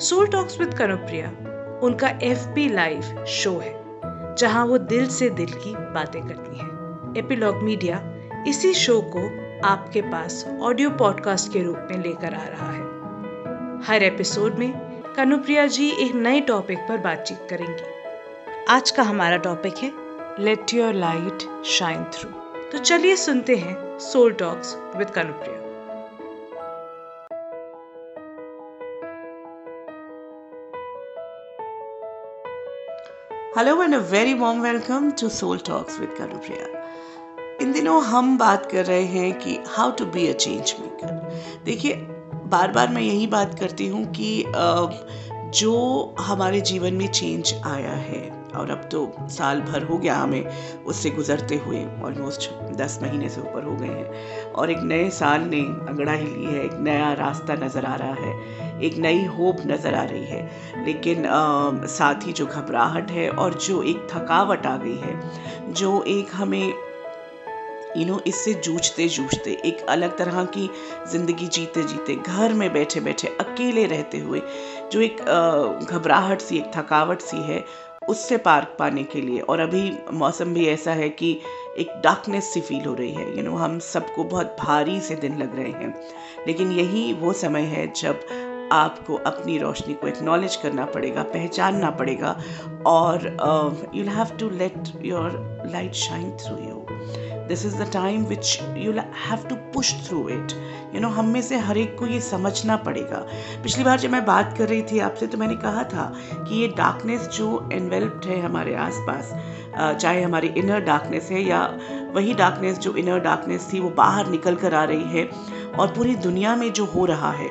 Soul talks with Kanupriya उनका F P live show है, जहाँ वो दिल से दिल की बातें करती हैं। एपिलॉग मीडिया इसी शो को आपके पास ऑडियो पॉडकास्ट के रूप में लेकर आ रहा है। हर एपिसोड में कनुप्रिया जी एक नए टॉपिक पर बातचीत करेंगी। आज का हमारा टॉपिक है let your light shine through तो चलिए सुनते हैं soul talks with Kanupriya hello and a very warm welcome to soul talks with Kanupriya इन दिनों हम बात कर रहे हैं कि how to be a change maker देखिए, बार बार मैं यही बात करती हूँ कि जो हमारे जीवन में चेंज आया है और अब तो साल भर हो गया हमें उससे गुजरते हुए ऑलमोस्ट दस महीने से ऊपर हो गए हैं। और एक नए साल ने अंगड़ा ही ली है एक नया रास्ता नज़र आ रहा है एक नई होप नज़र आ रही है। लेकिन आ, साथ ही जो घबराहट है और जो एक थकावट आ गई है जो एक हमें यू नो इससे जूझते जूझते एक अलग तरह की ज़िंदगी जीते जीते घर में बैठे बैठे अकेले रहते हुए जो एक घबराहट सी एक थकावट सी है उससे पार पाने के लिए। और अभी मौसम भी ऐसा है कि एक डार्कनेस सी फील हो रही है। यू you नो know, हम सबको बहुत भारी से दिन लग रहे हैं। लेकिन यही वो समय है जब आपको अपनी रोशनी को एक्नॉलेज करना पड़ेगा, पहचानना पड़ेगा और you have to let your light shine through you this is the time which you have to push through it you know हम में से हर एक को ये समझना पड़ेगा। पिछली बार जब मैं बात कर रही थी आपसे तो मैंने कहा था कि ये डार्कनेस जो इन्वेल्प्ड है हमारे आसपास चाहे हमारी इनर डार्कनेस है या वही डार्कनेस जो इनर डार्कनेस थी, वो बाहर निकल कर आ रही है और पूरी दुनिया में जो हो रहा है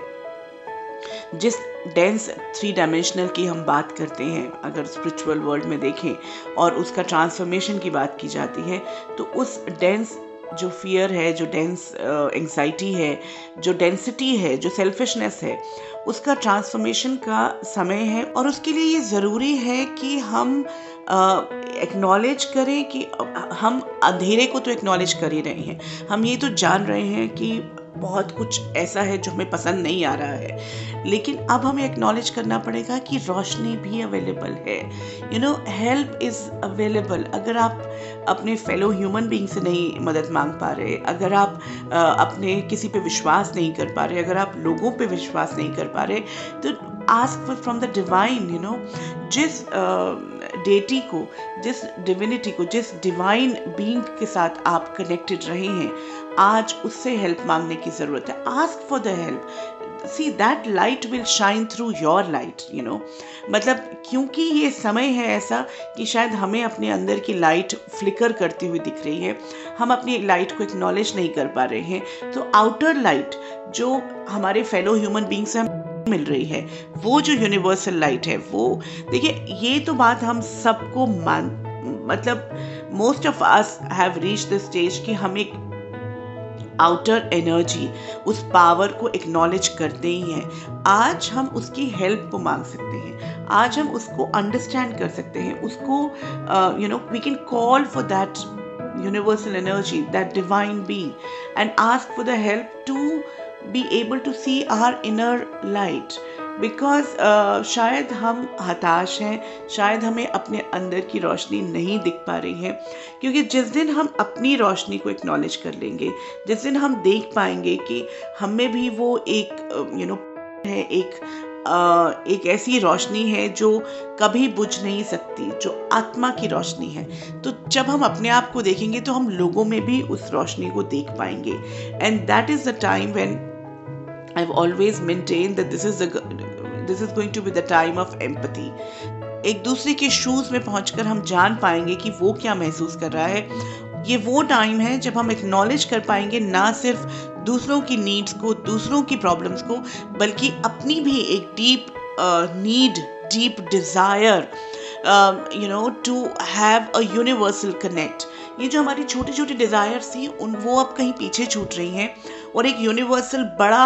जिस डेंस थ्री डायमेंशनल की हम बात करते हैं अगर स्पिरिचुअल वर्ल्ड में देखें और उसका ट्रांसफॉर्मेशन की बात की जाती है तो उस डेंस जो फियर है जो डेंस एंग्जाइटी है जो डेंसिटी है जो सेल्फिशनेस है उसका ट्रांसफॉर्मेशन का समय है और उसके लिए ये ज़रूरी है कि हम एक्नॉलेज uh, करें कि हम अंधेरे को तो एक्नॉलेज कर ही रहे हैं। हम ये तो जान रहे हैं कि बहुत कुछ ऐसा है जो हमें पसंद नहीं आ रहा है। लेकिन अब हमें एक्नॉलेज करना पड़ेगा कि रोशनी भी अवेलेबल है। You know help is available अगर आप अपने फेलो ह्यूमन बींग से नहीं मदद मांग पा रहे, अगर आप अपने किसी पे विश्वास नहीं कर पा रहे, अगर आप लोगों पे विश्वास नहीं कर पा रहे तो ask from the divine you know जिस डेटी को, जिस डिविनिटी को, जिस डिवाइन बींग के साथ आप कनेक्टेड रहे हैं, आज उससे हेल्प मांगने की ज़रूरत है। Ask for the help see that light will shine through your light you know मतलब क्योंकि ये समय है ऐसा कि शायद हमें अपने अंदर की लाइट फ्लिकर करती हुई दिख रही है, हम अपनी लाइट को एक्नॉलेज नहीं कर पा रहे हैं। तो आउटर लाइट जो हमारे फेलो ह्यूमन बींग्स हम मिल रही है। वो जो यूनिवर्सल लाइट है, वो, देखिए, ये तो बात हम सबको मान मतलब most of us have reach the stage कि हम एक आउटर एनर्जी उस पावर को एक्नॉलेज करते ही हैं। आज हम उसकी हेल्प को मांग सकते हैं। आज हम उसको अंडरस्टैंड कर सकते हैं। उसको you know we can call for that universal energy that divine being and ask for the help to be able to see our inner light. Because uh, शायद हम हताश हैं शायद हमें अपने अंदर की रोशनी नहीं दिख पा रही है क्योंकि जिस दिन हम अपनी रोशनी को एक्नॉलेज कर लेंगे जिस दिन हम देख पाएँगे कि हमें भी वो एक यू uh, नो है एक uh, एक ऐसी रोशनी है जो कभी बुझ नहीं सकती जो आत्मा की रोशनी है। तो जब हम अपने आप को देखेंगे तो हम लोगों में भी उस रोशनी को देख पाएँगे। And that is the time when I've always maintained that this is the this is going to be the time of empathy. एक दूसरे के शूज़ में पहुंचकर हम जान पाएँगे कि वो क्या महसूस कर रहा है ये वो टाइम है जब हम एक्नॉलेज कर पाएँगे ना सिर्फ़ दूसरों की नीड्स को, दूसरों की प्रॉब्लम्स को, बल्कि अपनी भी एक deep need deep desire you know to have a universal connect ये जो हमारी छोटी छोटी डिज़ायर्स थी, उन वो अब कहीं पीछे छूट रही हैं और एक यूनिवर्सल बड़ा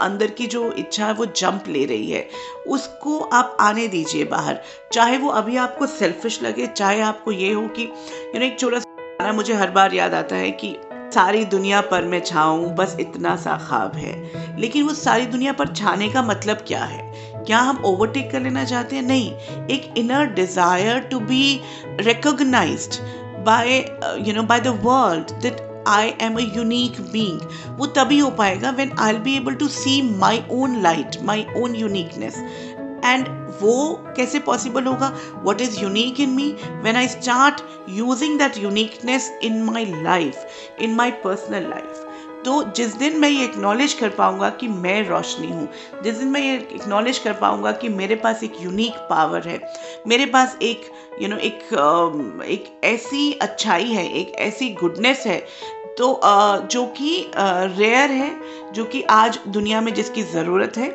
अंदर की जो इच्छा है, वो जंप ले रही है। उसको आप आने दीजिए बाहर। चाहे वो अभी आपको सेल्फिश लगे, चाहे आपको ये हो कि यू नो एक छोटा सा मुझे हर बार याद आता है कि सारी दुनिया पर मैं छाऊं, बस इतना सा ख्वाब है। लेकिन वो सारी दुनिया पर छाने का मतलब क्या है? क्या हम ओवरटेक कर लेना चाहते हैं? नहीं। एक inner desire to be recognised by you know by the world that I am a unique being वो तभी हो पाएगा when I be able to see my own light my own uniqueness and वो कैसे पॉसिबल होगा what is unique in me when I start using that uniqueness in my life in my personal life तो जिस दिन मैं ये acknowledge कर पाऊँगा कि मैं रोशनी हूँ जिस दिन मैं ये एक्नॉलेज कर पाऊँगा कि मेरे पास एक यूनिक पावर है मेरे पास एक यू you नो know, एक एक ऐसी अच्छाई है एक ऐसी गुडनेस है तो जो कि रेयर है जो कि आज दुनिया में जिसकी ज़रूरत है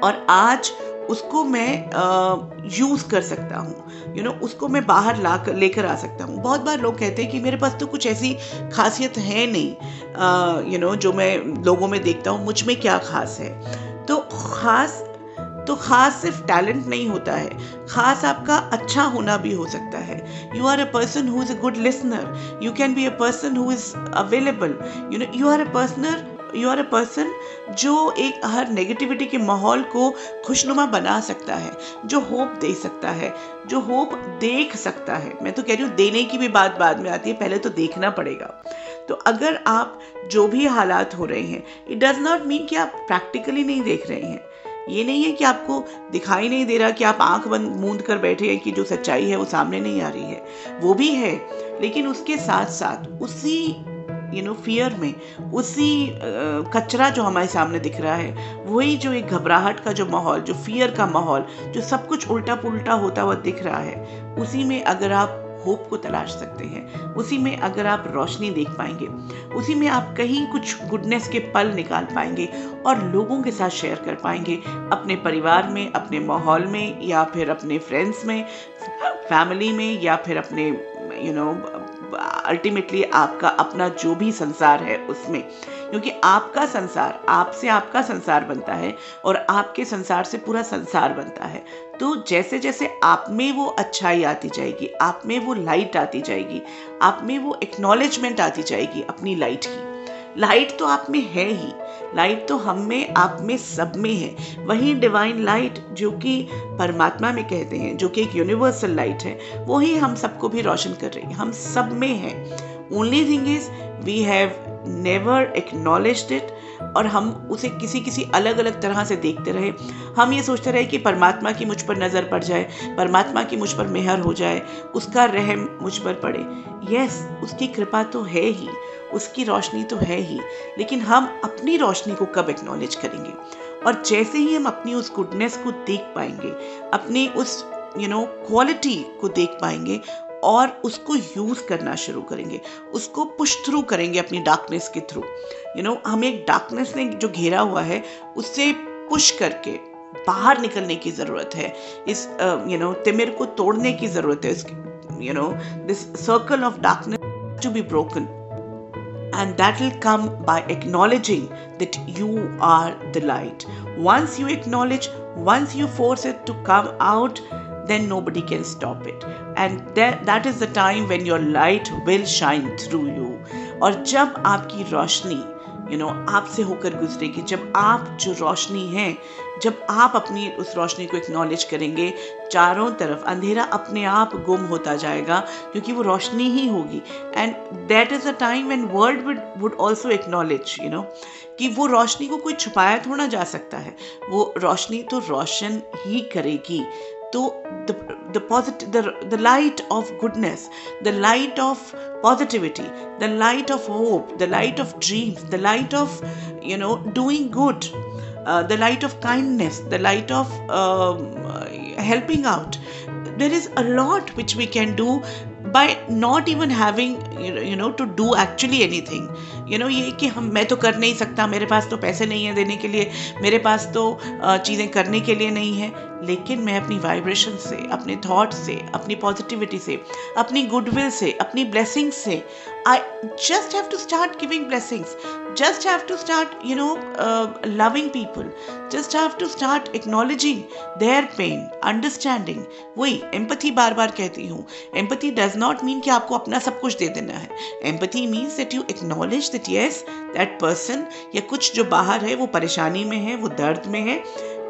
और आज उसको मैं यूज़ कर सकता हूँ। यू नो उसको मैं बाहर ला कर, लेकर आ सकता हूँ। बहुत बार लोग कहते हैं कि मेरे पास तो कुछ ऐसी खासियत है नहीं यू नो जो मैं लोगों में देखता हूँ, मुझमें क्या खास है? तो खास तो खास सिर्फ़ टैलेंट नहीं होता है। खास आपका अच्छा होना भी हो सकता है। You are a person who is a good listener you can be a person who is available you know you are a person you are a person जो एक हर नेगेटिविटी के माहौल को खुशनुमा बना सकता है, जो होप दे सकता है, जो होप देख सकता है। मैं तो कह रही हूँ, देने की भी बात बाद में आती है, पहले तो देखना पड़ेगा। तो अगर आप जो भी हालात हो रहे हैं इट डज नॉट मीन कि आप प्रैक्टिकली नहीं देख रहे हैं। ये नहीं है कि आपको दिखाई नहीं दे रहा कि आप आँख बंद, मूंद कर बैठे हैं कि जो सच्चाई है वो सामने नहीं आ रही है। वो भी है, लेकिन उसके साथ साथ उसी यू नो फियर में। उसी कचरा जो हमारे सामने दिख रहा है, वही जो एक घबराहट का जो माहौल, जो फियर का माहौल, जो सब कुछ उल्टा पुल्टा होता हुआ दिख रहा है, उसी में अगर आप होप को तलाश सकते हैं, उसी में अगर आप रोशनी देख पाएँगे, उसी में आप कहीं कुछ गुडनेस के पल निकाल पाएँगे और लोगों के साथ शेयर कर पाएँगे, अपने परिवार में, अपने माहौल में, या फिर अपने फ्रेंड्स में फैमिली में, या फिर अपने यू नो अल्टीमेटली आपका अपना जो भी संसार है उसमें, क्योंकि आपका संसार आपसे आपका संसार बनता है और आपके संसार से पूरा संसार बनता है। तो जैसे जैसे आप में वो अच्छाई आती जाएगी, आप में वो लाइट आती जाएगी, आप में वो एक्नॉलेजमेंट आती जाएगी अपनी लाइट की। लाइट तो आप में है ही। लाइट तो हम में, आप में सब में है। वही डिवाइन लाइट जो कि परमात्मा में कहते हैं, जो कि एक यूनिवर्सल लाइट है वही हम सबको भी रोशन कर रही है। हम सब में है। Only thing is we have never acknowledge it और हम उसे किसी किसी अलग अलग तरह से देखते रहे। हम ये सोचते रहे कि परमात्मा की मुझ पर नज़र पड़ जाए, परमात्मा की मुझ पर मेहर हो जाए, उसका रहम मुझ पर पड़े। यस उसकी कृपा तो है ही, उसकी रोशनी तो है ही, लेकिन हम अपनी रोशनी को कब एक्नॉलेज करेंगे? और जैसे ही हम अपनी उस गुडनेस को देख पाएँगे, अपनी उस यू नो क्वालिटी को देख पाएँगे और उसको यूज़ करना शुरू करेंगे। उसको पुश थ्रू करेंगे अपनी डार्कनेस के थ्रू यू नो हमें एक डार्कनेस ने जो घेरा हुआ है उससे पुश करके बाहर निकलने की ज़रूरत है। इस यू नो तिमिर को तोड़ने की ज़रूरत है। You know this circle of darkness to be broken and that will come by acknowledging that you are the light. Once you acknowledge, once you force it to come out, then nobody can stop it. And that, that is the time when your light will shine through you. और जब आपकी रोशनी you know आपसे होकर गुजरेगी जब आप जो रोशनी है जब आप अपनी उस रोशनी को एक्नॉलेज करेंगे चारों तरफ़ अंधेरा अपने आप गुम होता जाएगा क्योंकि वो रोशनी ही होगी and that is a time when world would would also acknowledge you know कि वो रोशनी को कोई छुपाया थोड़ा जा सकता है वो रोशनी तो रोशन ही करेगी the, the positive the, the light of goodness the light of positivity the light of hope the light of dreams the light of you know doing good uh, the light of kindness the light of um, helping out. There is a lot which we can do by not even having you know to do actually anything you know ये कि हम मैं तो कर नहीं सकता मेरे पास तो पैसे नहीं है देने के लिए मेरे पास तो चीज़ें करने के लिए नहीं है। लेकिन मैं अपनी वाइब्रेशन से अपने थॉट से अपनी पॉजिटिविटी से अपनी गुडविल से अपनी ब्लेसिंग्स से I just have to start giving blessings just have to start you know uh, loving people. Just have to start their pain understanding. वही एम्पथी बार बार कहती हूँ। एम्पथी डज नॉट मीन कि आपको अपना सब कुछ दे देना है। Empathy means that you acknowledge that yes that person या कुछ जो बाहर है, वो परेशानी में है, वो दर्द में है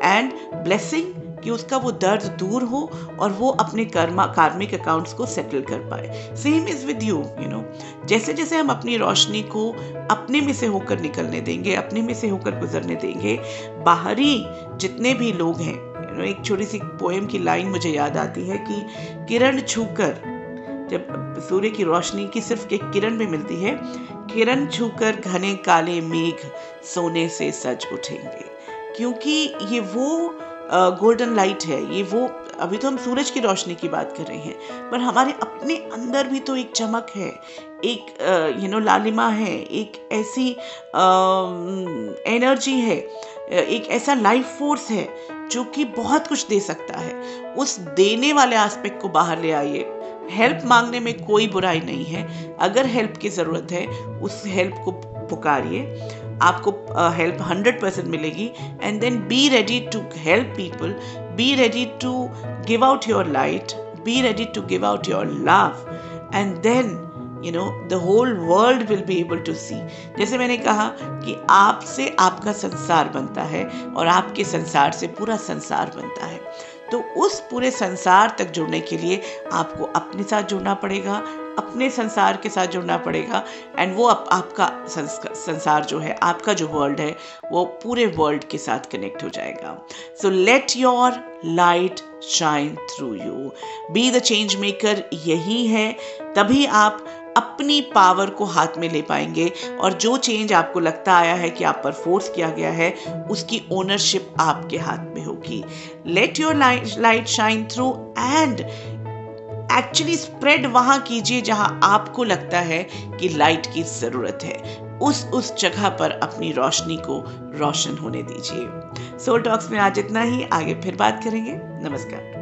एंड ब्लेसिंग कि उसका वो दर्द दूर हो और वो अपने कर्मा कार्मिक अकाउंट्स को सेटल कर पाए। Same is with you you know जैसे जैसे हम अपनी रोशनी को अपने में से होकर निकलने देंगे, अपने में से होकर गुजरने देंगे, बाहरी जितने भी लोग हैं यू नो एक छोटी सी पोएम की लाइन मुझे याद आती है कि किरण छूकर जब सूर्य की रोशनी की सिर्फ़ एक किरण भी मिलती है, किरण छूकर घने काले मेघ सोने से सज उठेंगे। क्योंकि ये वो गोल्डन लाइट है, ये वो, अभी तो हम सूरज की रोशनी की बात कर रहे हैं, पर हमारे अपने अंदर भी तो एक चमक है, एक यू नो लालिमा है, एक ऐसी एनर्जी है एक ऐसा लाइफ फोर्स है, जो कि बहुत कुछ दे सकता है। उस देने वाले एस्पेक्ट को बाहर ले आइए। हेल्प मांगने में कोई बुराई नहीं है। अगर हेल्प की ज़रूरत है, उस हेल्प को पुकारिए। आपको हेल्प हंड्रेड परसेंट मिलेगी। And then be ready to help people be ready to give out your light be ready to give out your love and then you know the whole world will be able to see जैसे मैंने कहा कि आपसे आपका संसार बनता है और आपके संसार से पूरा संसार बनता है। तो उस पूरे संसार तक जुड़ने के लिए आपको अपने साथ जुड़ना पड़ेगा अपने संसार के साथ जुड़ना पड़ेगा। एंड वो आप, आपका संसार जो है आपका जो वर्ल्ड है वो पूरे वर्ल्ड के साथ कनेक्ट हो जाएगा। So let your light shine through you be the change maker यही है। तभी आप अपनी पावर को हाथ में ले पाएँगे। और जो चेंज आपको लगता आया है कि आप पर फोर्स किया गया है, उसकी ओनरशिप आपके हाथ में होगी। Let your light shine through and actually spread वहाँ कीजिए जहाँ आपको लगता है कि लाइट की ज़रूरत है। उस उस जगह पर अपनी रोशनी को रोशन होने दीजिए। सोल टॉक्स में आज इतना ही। आगे फिर बात करेंगे। नमस्कार।